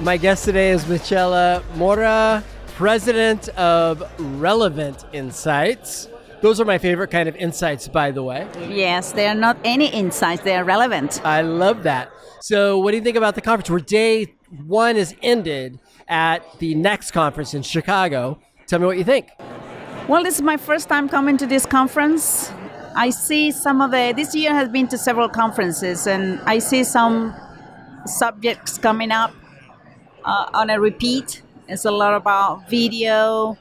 My guest today is Michela Mora, president of Relevant Insights. Those are my favorite kind of insights, by the way. Yes, they are not any insights, they are relevant. I love that. So, what do you think about the conference? Where day one is ended at the next conference in Chicago. Tell me what you think. Well, this is my first time coming to this conference. I see some of the, this year has been to several conferences, and I see some subjects coming up uh, on a repeat. It's a lot about video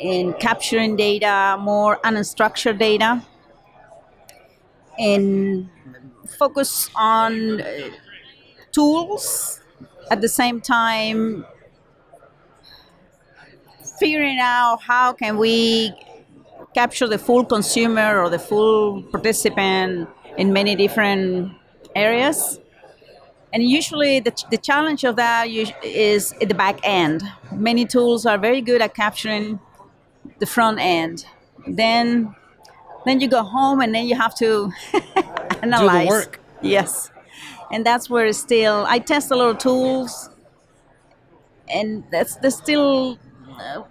and capturing data, more unstructured data, and focus on uh, tools at the same time figuring out how can we capture the full consumer or the full participant in many different areas and usually the, the challenge of that is at the back end. Many tools are very good at capturing the front end. Then then you go home and then you have to analyze Do the work. yes. And that's where still i test a lot of tools and that's there's still uh,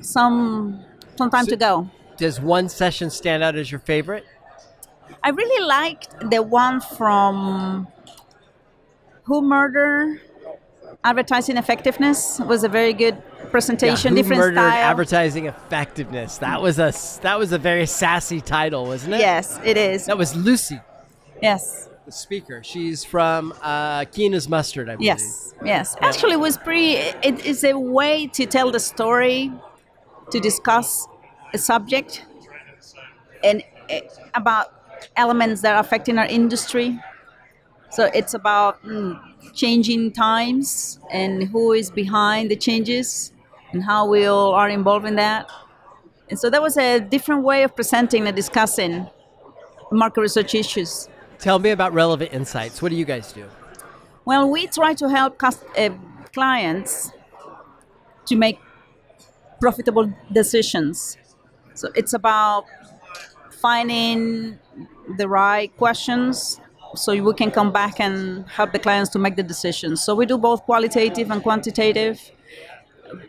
some some time So- to go. Does one session stand out as your favorite? i really liked the one from who murder advertising effectiveness was a very good presentation Who different murdered style advertising effectiveness? That was a s- that was a very sassy title, wasn't it? yes it is That was Lucy, yes the speaker. She's from uh, Keen as Mustard, I believe. Yes, yes. Actually, it was pretty. It is a way to tell the story, to discuss a subject, and eh, about elements that are affecting our industry. So it's about mm, changing times and who is behind the changes and how we all are involved in that. And so that was a different way of presenting and discussing market research issues. Tell me about relevant insights. What do you guys do? Well, we try to help cus- uh, clients to make profitable decisions. So it's about finding the right questions so we can come back and help the clients to make the decisions. So we do both qualitative and quantitative,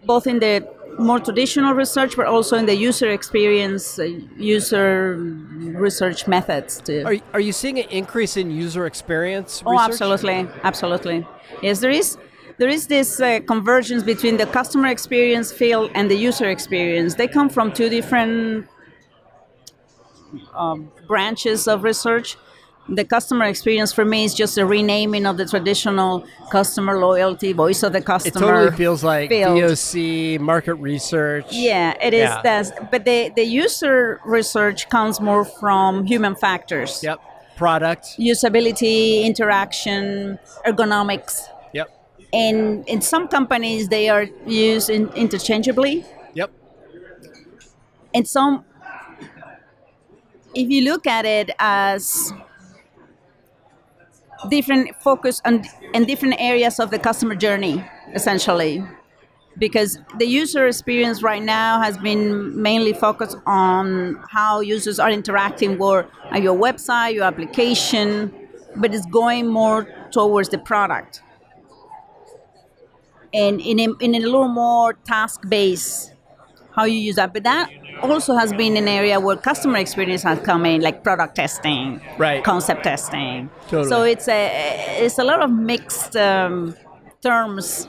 both in the more traditional research, but also in the user experience, uh, user research methods. To Are, are you seeing an increase in user experience? Oh, absolutely, absolutely. Yes, there is. There is this uh, convergence between the customer experience field and the user experience. They come from two different um, branches of research. The customer experience for me is just a renaming of the traditional customer loyalty, voice of the customer. It totally feels like field. VOC, market research. Yeah, it is. Yeah. That, but the, the user research comes more from human factors. Yep. Product. Usability, interaction, ergonomics. Yep. and in some companies they are used in, interchangeably Yep. and some if you look at it as different focus on in different areas of the customer journey essentially. Because the user experience right now has been mainly focused on how users are interacting with your website your application but it's going more towards the product. And in a, in a little more task based how you use that. But that also has been an area where customer experience has come in like product testing Right. concept testing Totally. so it's a it's a lot of mixed um, terms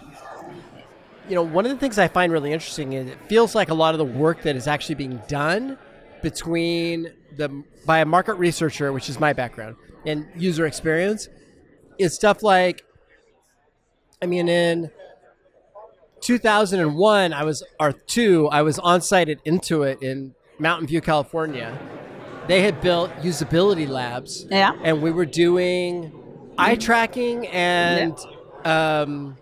you know, one of the things I find really interesting is it feels like a lot of the work that is actually being done between the by a market researcher, which is my background, and user experience is stuff like I mean in 2001 I was or 2 I was on site at Intuit in Mountain View, California. They had built usability labs Yeah. and we were doing eye tracking and um,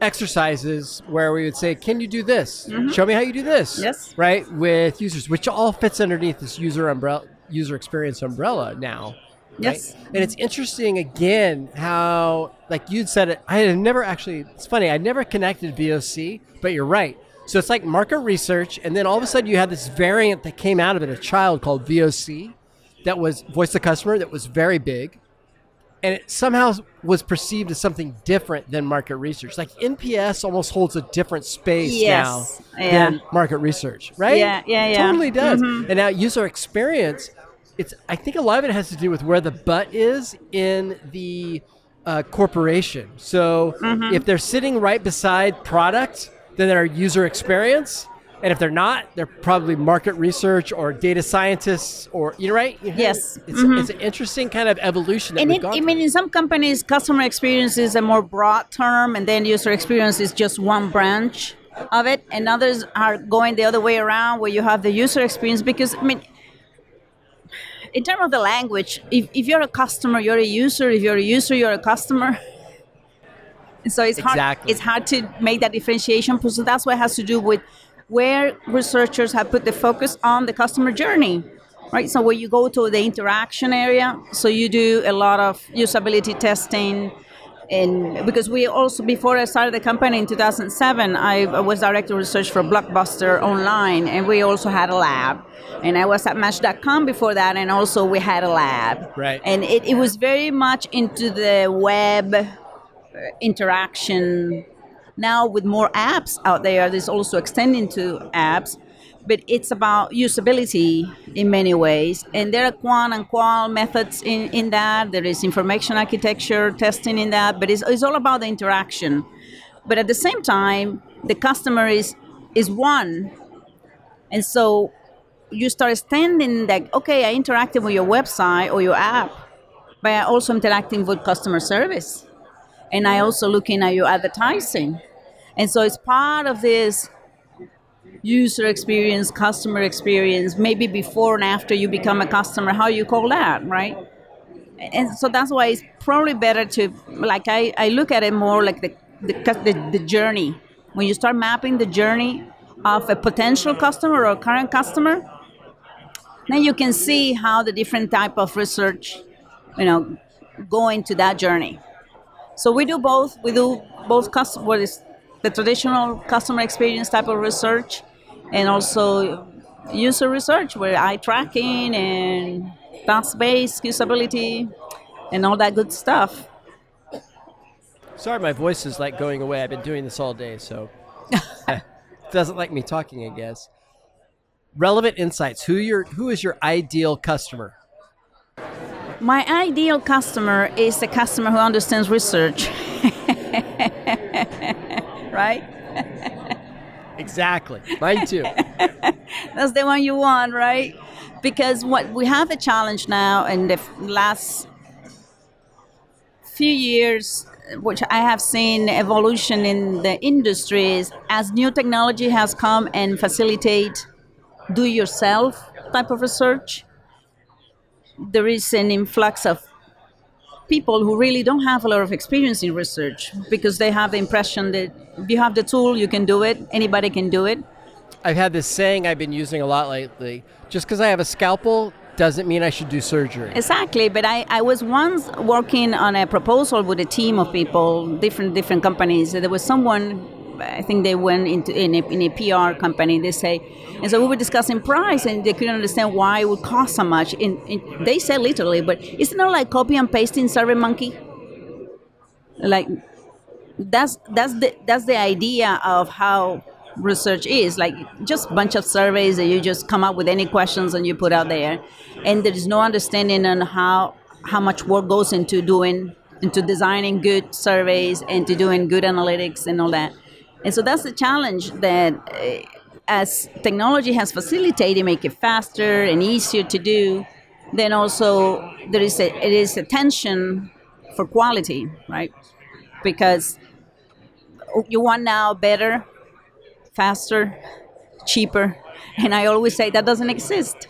exercises where we would say, "Can you do this? Show me how you do this." Mm-hmm. Yes. right with users, which all fits underneath this user umbrella, user experience umbrella now. Right? Yes. and it's interesting again how, like you'd said it, I had never actually. It's funny, I never connected VOC, but you're right. So it's like market research, and then all of a sudden you have this variant that came out of it, a child called VOC, that was voice the customer, that was very big and it somehow was perceived as something different than market research. Like NPS almost holds a different space Yes, now yeah. than market research, right? Yeah, yeah, yeah. Totally does. Mhm. And now user experience, it's I think a lot of it has to do with where the butt is in the uh, corporation. So Mm-hmm. if they're sitting right beside product, then they're user experience. And if they're not, they're probably market research or data scientists or you know right. Yes. it's, Mhm. it's an interesting kind of evolution that And it, I mean, in some companies, customer experience is a more broad term, and then user experience is just one branch of it. And others are going the other way around, where you have the user experience. Because I mean, in terms of the language, if, if you're a customer, you're a user. If you're a user, you're a customer. So it's hard. Exactly. It's hard to make that differentiation. So that's what it has to do with where researchers have put the focus on the customer journey, right? So when you go to the interaction area, so you do a lot of usability testing. And because we also, before I started the company in 2007, I was director of research for Blockbuster Online, and we also had a lab. And I was at Match.com before that, and also we had a lab. Right. And it, it was very much into the web uh, interaction. Now, with more apps out there, there's also extending to apps, but it's about usability in many ways. And there are quant and qual methods in, in that. There is information architecture testing in that, but it's, it's all about the interaction. But at the same time, the customer is, is one. And so you start standing that, okay, I interacted with your website or your app, but I also interacting with customer service and I also looking at your advertising. And so it's part of this user experience, customer experience, maybe before and after you become a customer, how you call that, right? And so that's why it's probably better to, like, I, I look at it more like the, the, the, the journey. When you start mapping the journey of a potential customer or current customer, then you can see how the different type of research, you know, go into that journey. So we do both. We do both cus- what is the traditional customer experience type of research, and also user research, where eye tracking and task-based usability, and all that good stuff. Sorry, my voice is like going away. I've been doing this all day, so it doesn't like me talking. I guess. Relevant insights. Who your who is your ideal customer? My ideal customer is a customer who understands research. Right? Exactly. Mine too. That's the one you want, right? Because what we have a challenge now in the last few years, which I have seen evolution in the industries as new technology has come and facilitate do-yourself type of research. There is an influx of people who really don't have a lot of experience in research because they have the impression that if you have the tool, you can do it. Anybody can do it. I've had this saying I've been using a lot lately. Just because I have a scalpel doesn't mean I should do surgery. Exactly, but I, I was once working on a proposal with a team of people, different different companies. There was someone, I think they went into in a, in a PR company. They say, and so we were discussing price, and they couldn't understand why it would cost so much. And, in they said literally, but isn't it like copy and pasting Survey Monkey? Like that's that's the that's the idea of how research is like just a bunch of surveys that you just come up with any questions and you put out there. And there is no understanding on how how much work goes into doing into designing good surveys and to doing good analytics and all that. And so that's the challenge that uh, as technology has facilitated make it faster and easier to do then also there is a it is a tension for quality right because you want now better faster, cheaper, and I always say that doesn't exist.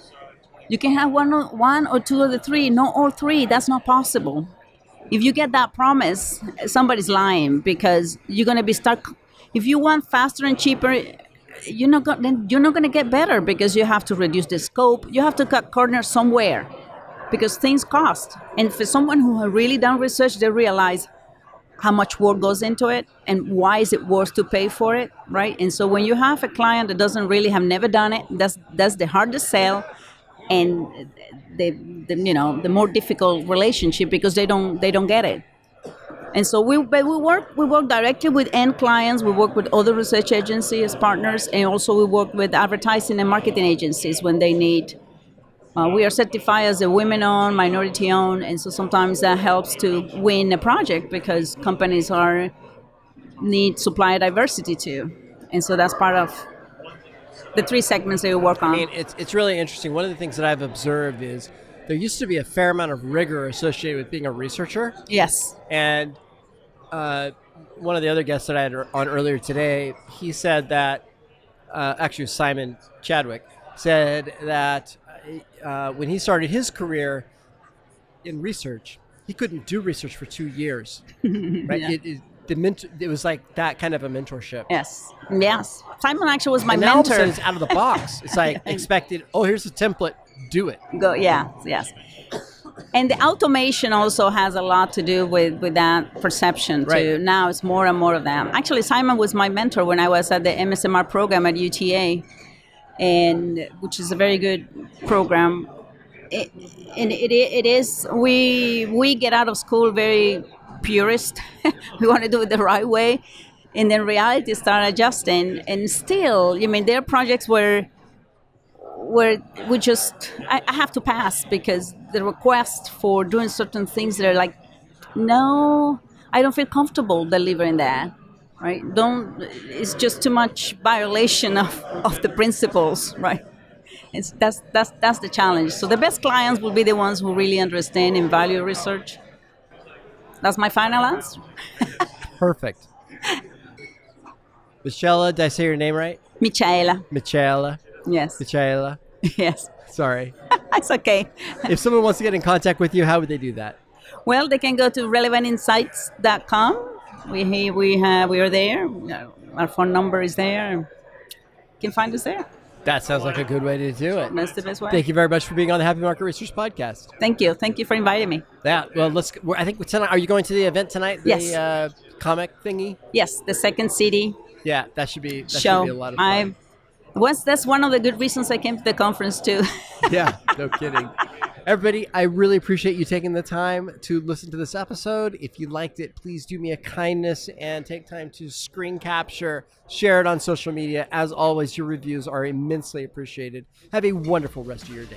You can have one, or, one or two of the three, not all three. That's not possible. If you get that promise, somebody's lying because you're going to be stuck. If you want faster and cheaper, you're not going. Then you're not going to get better because you have to reduce the scope. You have to cut corners somewhere because things cost. And for someone who has really done research, they realize how much work goes into it and why is it worth to pay for it right and so when you have a client that doesn't really have never done it that's that's the hardest sell and the, the you know the more difficult relationship because they don't they don't get it. And so we but we work we work directly with end clients. We work with other research agencies partners, and also we work with advertising and marketing agencies when they need. Uh, we are certified as a women-owned, minority-owned, and so sometimes that helps to win a project because companies are need supply diversity too, and so that's part of the three segments that we work on. I mean, it's it's really interesting. One of the things that I've observed is there used to be a fair amount of rigor associated with being a researcher, yes. and uh, one of the other guests that I had on earlier today, he said that uh, actually Simon Chadwick said that uh, when he started his career in research, he couldn't do research for two years. Right? Yeah. It, it, the ment- it was like that kind of a mentorship. Yes. Yes. Simon actually was my and now all of a mentor. it's out of the box. It's like expected. Oh, here's a template. Do it. Go, yeah, yes. And the automation also has a lot to do with, with that perception too. Right. Now it's more and more of that. Actually, Simon was my mentor when I was at the MSMR program at UTA, and which is a very good program. And it, it is we we get out of school very purist. we want to do it the right way, and then reality start adjusting. And still, I mean, there are projects where where we just I, I have to pass because the request for doing certain things that are like no i don't feel comfortable delivering that right don't it's just too much violation of, of the principles right it's that's that's that's the challenge so the best clients will be the ones who really understand and value research that's my final answer Perfect. Michela, did I say your name right? michaela Michela. yes Michela. yes Sorry. it's okay if someone wants to get in contact with you, how would they do that? Well, they can go to relevantinsights.com. We we have we are there. Our phone number is there. You can find us there. That sounds like a good way to do it. That's the best way. Thank you very much for being on the Happy Market Research Podcast. Thank you. Thank you for inviting me. Yeah. Well, let's. I think tonight. Are you going to the event tonight? The, Yes. Uh, comic thingy. Yes, the second city. Yeah, that should be. That show. should be a lot of fun. I was that's one of the good reasons I came to the conference too. yeah, no kidding. Everybody, I really appreciate you taking the time to listen to this episode. If you liked it, please do me a kindness and take time to screen capture, share it on social media. As always, your reviews are immensely appreciated. Have a wonderful rest of your day.